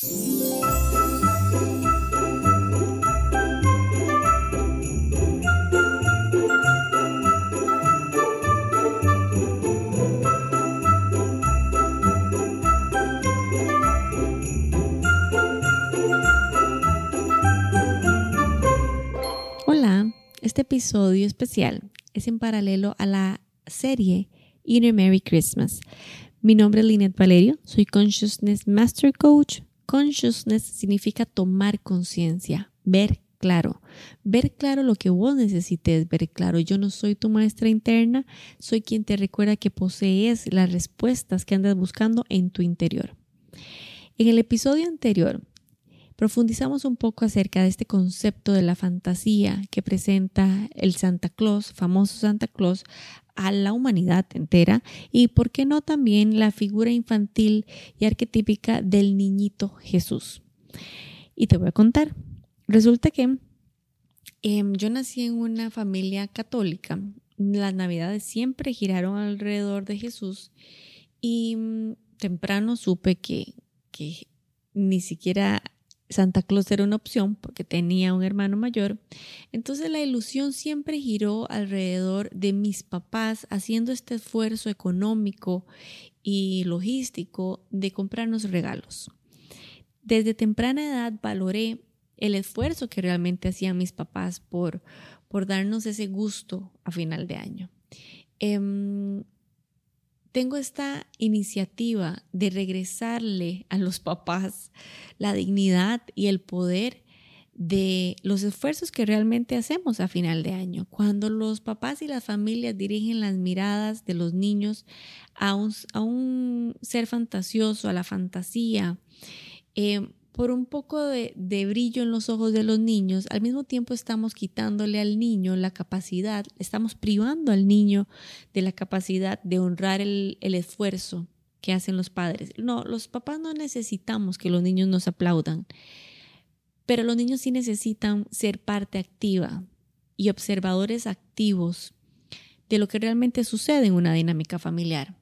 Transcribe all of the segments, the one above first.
Hola, este episodio especial es en paralelo a la serie Inner Merry Christmas. Mi nombre es Lynette Valerio, soy Consciousness Master Coach. Consciousness significa tomar conciencia, ver claro, ver claro lo que vos necesites ver claro. Yo no soy tu maestra interna, soy quien te recuerda que posees las respuestas que andas buscando en tu interior. En el episodio anterior profundizamos un poco acerca de este concepto de la fantasía que presenta el Santa Claus, famoso Santa Claus, a la humanidad entera y, por qué no, también la figura infantil y arquetípica del niñito Jesús. Y te voy a contar. Resulta que em, yo nací en una familia católica. Las navidades siempre giraron alrededor de Jesús y mm, temprano supe que, que ni siquiera Santa Claus era una opción porque tenía un hermano mayor. Entonces la ilusión siempre giró alrededor de mis papás haciendo este esfuerzo económico y logístico de comprarnos regalos. Desde temprana edad valoré el esfuerzo que realmente hacían mis papás por, por darnos ese gusto a final de año. Em, tengo esta iniciativa de regresarle a los papás la dignidad y el poder de los esfuerzos que realmente hacemos a final de año. Cuando los papás y las familias dirigen las miradas de los niños a un, ser fantasioso, a la fantasía, eh, por un poco de, brillo en los ojos de los niños, al mismo tiempo estamos quitándole al niño la capacidad, estamos privando al niño de la capacidad de honrar el, el esfuerzo que hacen los padres. No, los papás no necesitamos que los niños nos aplaudan, pero los niños sí necesitan ser parte activa y observadores activos de lo que realmente sucede en una dinámica familiar.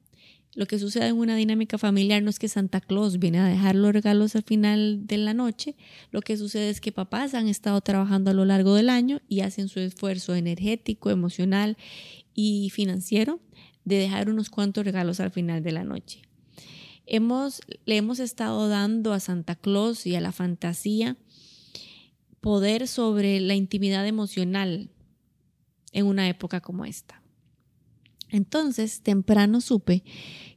Lo que sucede en una dinámica familiar no es que Santa Claus viene a dejar los regalos al final de la noche. Lo que sucede es que papás han estado trabajando a lo largo del año y hacen su esfuerzo energético, emocional y financiero de dejar unos cuantos regalos al final de la noche. Hemos, le hemos estado dando a Santa Claus y a la fantasía poder sobre la intimidad emocional en una época como esta. Entonces, temprano supe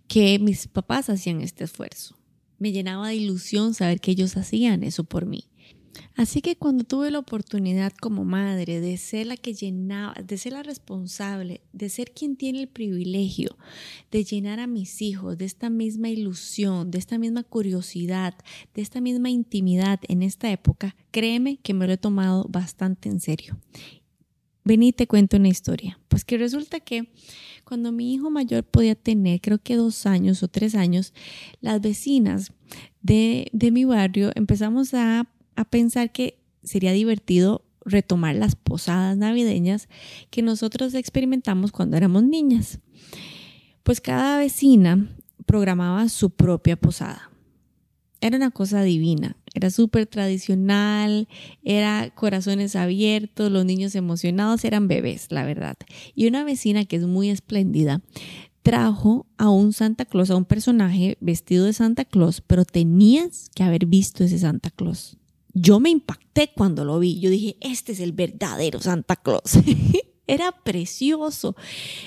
que mis papás hacían este esfuerzo. Me llenaba de ilusión saber que ellos hacían eso por mí. Así que cuando tuve la oportunidad como madre de ser la que llenaba, de ser la responsable, de ser quien tiene el privilegio de llenar a mis hijos de esta misma ilusión, de esta misma curiosidad, de esta misma intimidad en esta época, créeme que me lo he tomado bastante en serio. Vení te cuento una historia. Pues que resulta que cuando mi hijo mayor podía tener, creo que dos años o tres años, las vecinas de, mi barrio empezamos a, a pensar que sería divertido retomar las posadas navideñas que nosotros experimentamos cuando éramos niñas. Pues cada vecina programaba su propia posada. Era una cosa divina. Era súper tradicional, era corazones abiertos, los niños emocionados eran bebés, la verdad. Y una vecina que es muy espléndida trajo a un Santa Claus, a un personaje vestido de Santa Claus, pero tenías que haber visto ese Santa Claus. Yo me impacté cuando lo vi. Yo dije, este es el verdadero Santa Claus. era precioso,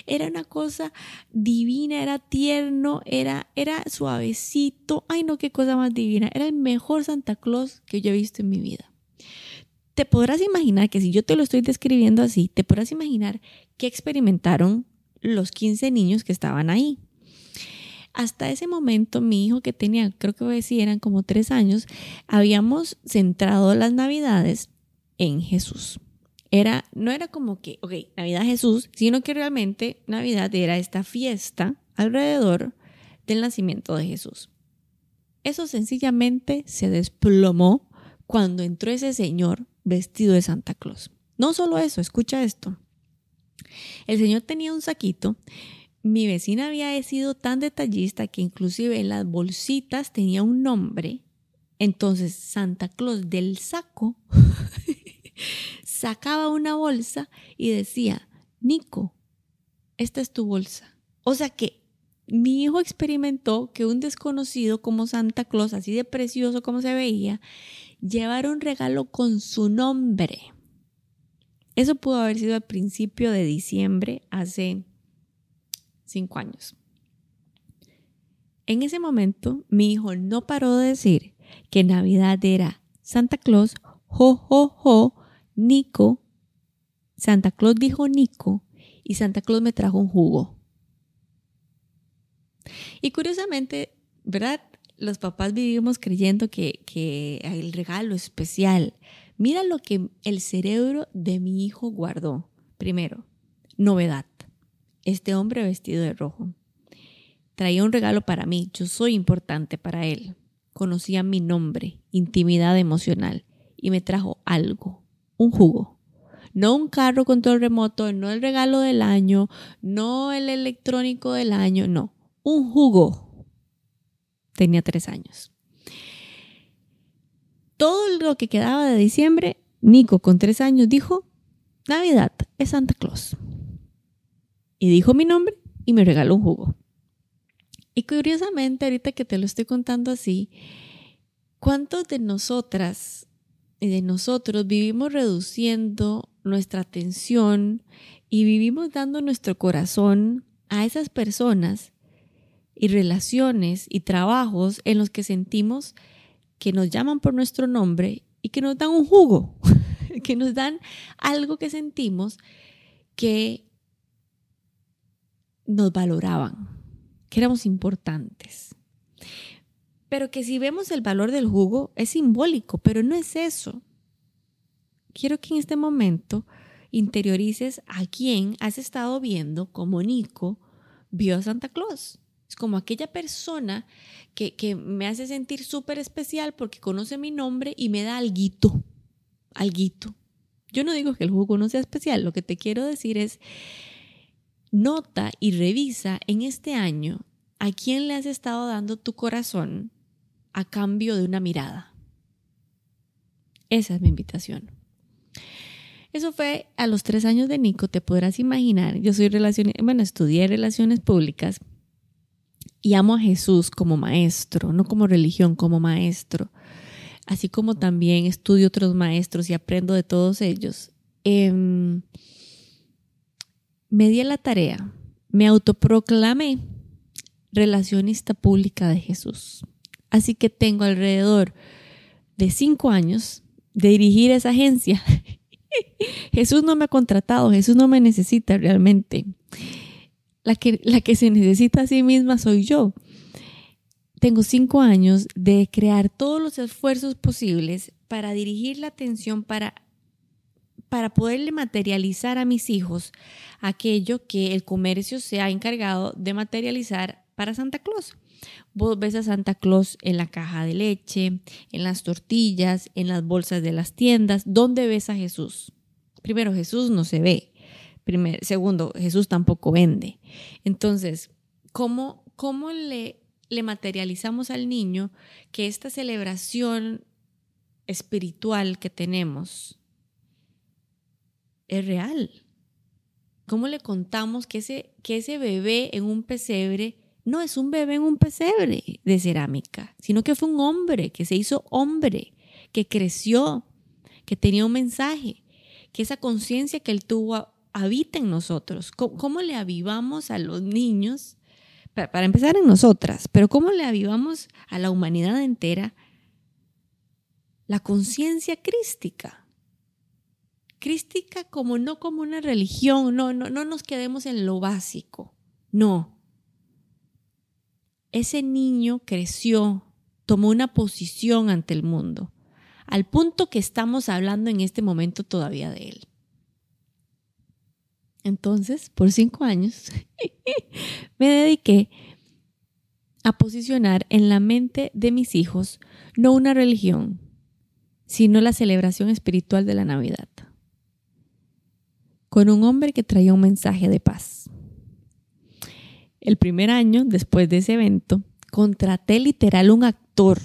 era una cosa divina, era tierno, era, era suavecito, ay no, qué cosa más divina, era el mejor Santa Claus que yo he visto en mi vida. Te podrás imaginar que si yo te lo estoy describiendo así, te podrás imaginar qué experimentaron los 15 niños que estaban ahí. Hasta ese momento, mi hijo que tenía, creo que decir, eran como tres años, habíamos centrado las navidades en Jesús era, no era como que, ok, Navidad Jesús, sino que realmente Navidad era esta fiesta alrededor del nacimiento de Jesús. Eso sencillamente se desplomó cuando entró ese señor vestido de Santa Claus. No solo eso, escucha esto. El señor tenía un saquito. Mi vecina había sido tan detallista que inclusive en las bolsitas tenía un nombre Entonces Santa Claus del saco sacaba una bolsa y decía, Nico, esta es tu bolsa. O sea que mi hijo experimentó que un desconocido como Santa Claus, así de precioso como se veía, llevara un regalo con su nombre. Eso pudo haber sido al principio de diciembre, hace cinco años. En ese momento, mi hijo no paró de decir que Navidad era Santa Claus, jo, jo, jo, Nico. Santa Claus dijo Nico y Santa Claus me trajo un jugo. Y curiosamente, ¿verdad? Los papás vivimos creyendo que, que el regalo especial. Mira lo que el cerebro de mi hijo guardó. Primero, novedad. Este hombre vestido de rojo. Traía un regalo para mí. Yo soy importante para él. Conocía mi nombre, intimidad emocional. Y me trajo algo, un jugo. No un carro con todo el remoto, no el regalo del año, no el electrónico del año, no un jugo. Tenía tres años. Todo lo que quedaba de diciembre, Nico con tres años dijo, Navidad es Santa Claus. Y dijo mi nombre y me regaló un jugo. Y curiosamente, ahorita que te lo estoy contando así, ¿cuántos de nosotras de nosotros vivimos reduciendo nuestra atención y vivimos dando nuestro corazón a esas personas y relaciones y trabajos en los que sentimos que nos llaman por nuestro nombre y que nos dan un jugo, que nos dan algo que sentimos que nos valoraban, que éramos importantes. Pero que si vemos el valor del jugo es simbólico, pero no es eso. Quiero que en este momento interiorices a quién has estado viendo como Nico vio a Santa Claus. Es como aquella persona que, me hace sentir súper especial porque conoce mi nombre y me da alguito, alguito. Yo no digo que el jugo no sea especial, lo que te quiero decir es, nota y revisa en este año a quién le has estado dando tu corazón a cambio de una mirada. Esa es mi invitación. Eso fue a los tres años de Nico, te podrás imaginar. Yo soy relaciones, bueno, estudié relaciones públicas y amo a Jesús como maestro, no como religión, como maestro, así como también estudio otros maestros y aprendo de todos ellos, em, me di la tarea, me autoproclamé relacionista pública de Jesús. Así que tengo alrededor de cinco años de dirigir esa agencia. Jesús no me ha contratado, Jesús no me necesita realmente la que, la que se necesita a sí misma soy yo. Tengo cinco años de crear todos los esfuerzos posibles para dirigir la atención, para, para poderle materializar a mis hijos aquello que el comercio se ha encargado de materializar para Santa Claus. Vos ves a Santa Claus en la caja de leche, en las tortillas, en las bolsas de las tiendas. ¿Dónde ves a Jesús? Primero, Jesús no se ve segundo, Jesús tampoco vende. Entonces, ¿cómo, cómo le, le materializamos al niño que esta celebración espiritual que tenemos es real? ¿Cómo le contamos que ese, que ese bebé en un pesebre no es un bebé en un pesebre de cerámica, sino que fue un hombre, que se hizo hombre, que creció, que tenía un mensaje, que esa conciencia que él tuvo habita en nosotros, cómo, le avivamos a los niños, para, empezar en nosotras, pero cómo le avivamos a la humanidad entera la conciencia crística. Crística como no como una religión, no, no, no nos quedemos en lo básico, no. Ese niño creció, tomó una posición ante el mundo, al punto que estamos hablando en este momento todavía de él. Entonces, por cinco años, me dediqué a posicionar en la mente de mis hijos no una religión, sino la celebración espiritual de la Navidad, con un hombre que traía un mensaje de paz. El primer año, después de ese evento, contraté literal un actor,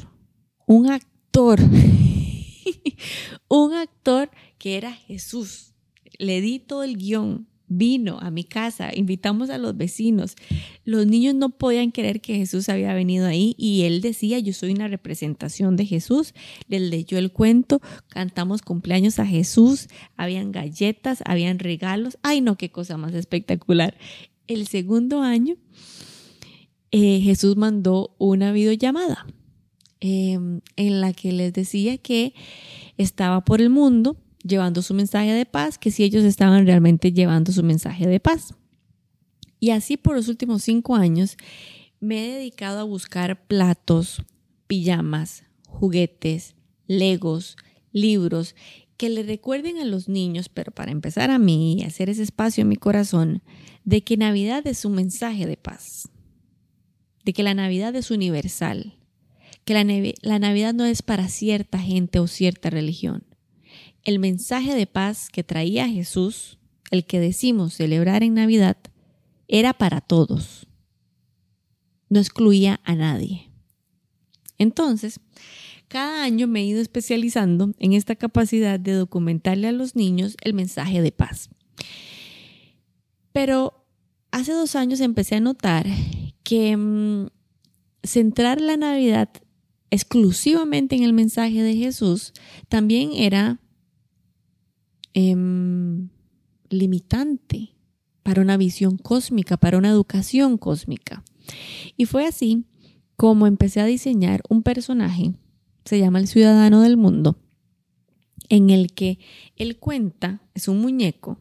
un actor un actor que era Jesús. Le di todo el guion, vino a mi casa, invitamos a los vecinos. Los niños no podían creer que Jesús había venido ahí y él decía, yo soy una representación de Jesús. Les leyó el cuento, cantamos cumpleaños a Jesús, habían galletas, habían regalos. Ay, no, qué cosa más espectacular. El segundo año, eh, Jesús mandó una videollamada em, en la que les decía que estaba por el mundo llevando su mensaje de paz que si ellos estaban realmente llevando su mensaje de paz. Y así por los últimos cinco años me he dedicado a buscar platos, pijamas, juguetes, legos, libros que le recuerden a los niños, pero para empezar a mí, hacer ese espacio en mi corazón, de que Navidad es un mensaje de paz, de que la Navidad es universal, que la, la Navidad no es para cierta gente o cierta religión, el mensaje de paz que traía Jesús, el que decimos celebrar en Navidad, era para todos. No excluía a nadie. Entonces, cada año me he ido especializando en esta capacidad de documentarle a los niños el mensaje de paz. Pero hace dos años empecé a notar que mm, centrar la Navidad exclusivamente en el mensaje de Jesús también era Em, limitante para una visión cósmica, para una educación cósmica. Y fue así como empecé a diseñar un personaje, se llama el Ciudadano del Mundo, en el que él cuenta, es un muñeco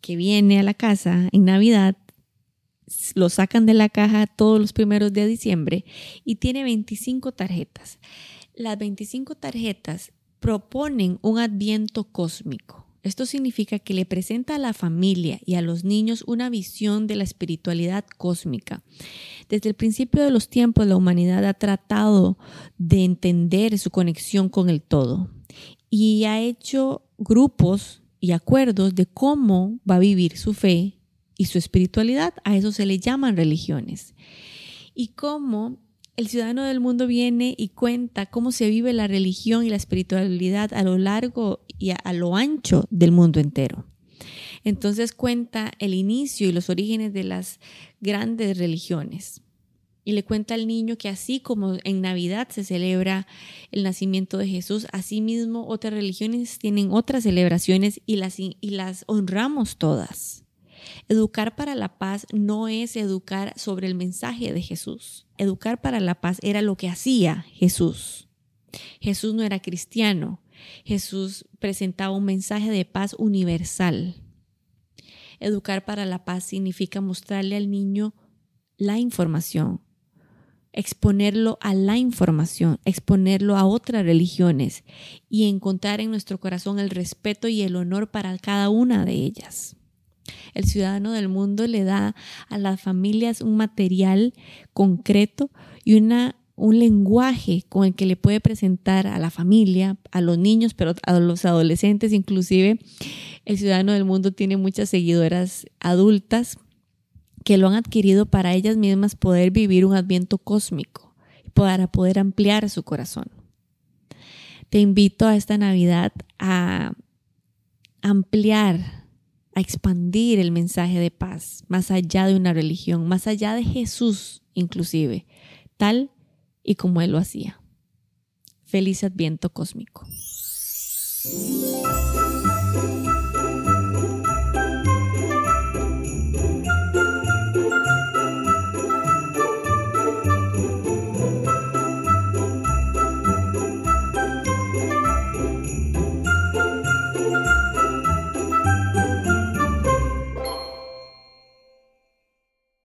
que viene a la casa en Navidad, lo sacan de la caja todos los primeros de diciembre y tiene 25 tarjetas. Las 25 tarjetas proponen un adviento cósmico esto significa que le presenta a la familia y a los niños una visión de la espiritualidad cósmica. Desde el principio de los tiempos la humanidad ha tratado de entender su conexión con el todo y ha hecho grupos y acuerdos de cómo va a vivir su fe y su espiritualidad. A eso se le llaman religiones. Y cómo el ciudadano del mundo viene y cuenta cómo se vive la religión y la espiritualidad a lo largo y a, lo ancho del mundo entero. Entonces cuenta el inicio y los orígenes de las grandes religiones. Y le cuenta al niño que así como en Navidad se celebra el nacimiento de Jesús, asimismo otras religiones tienen otras celebraciones y las, y las honramos todas. Educar para la paz no es educar sobre el mensaje de Jesús. Educar para la paz era lo que hacía Jesús. Jesús no era cristiano. Jesús presentaba un mensaje de paz universal. Educar para la paz significa mostrarle al niño la información, exponerlo a la información, exponerlo a otras religiones y encontrar en nuestro corazón el respeto y el honor para cada una de ellas. El ciudadano del mundo le da a las familias un material concreto y una, un lenguaje con el que le puede presentar a la familia, a los niños, pero a los adolescentes inclusive. El ciudadano del mundo tiene muchas seguidoras adultas que lo han adquirido para ellas mismas poder vivir un adviento cósmico, para poder ampliar su corazón. Te invito a esta Navidad a ampliar a expandir el mensaje de paz más allá de una religión, más allá de Jesús inclusive, tal y como Él lo hacía. Feliz Adviento Cósmico.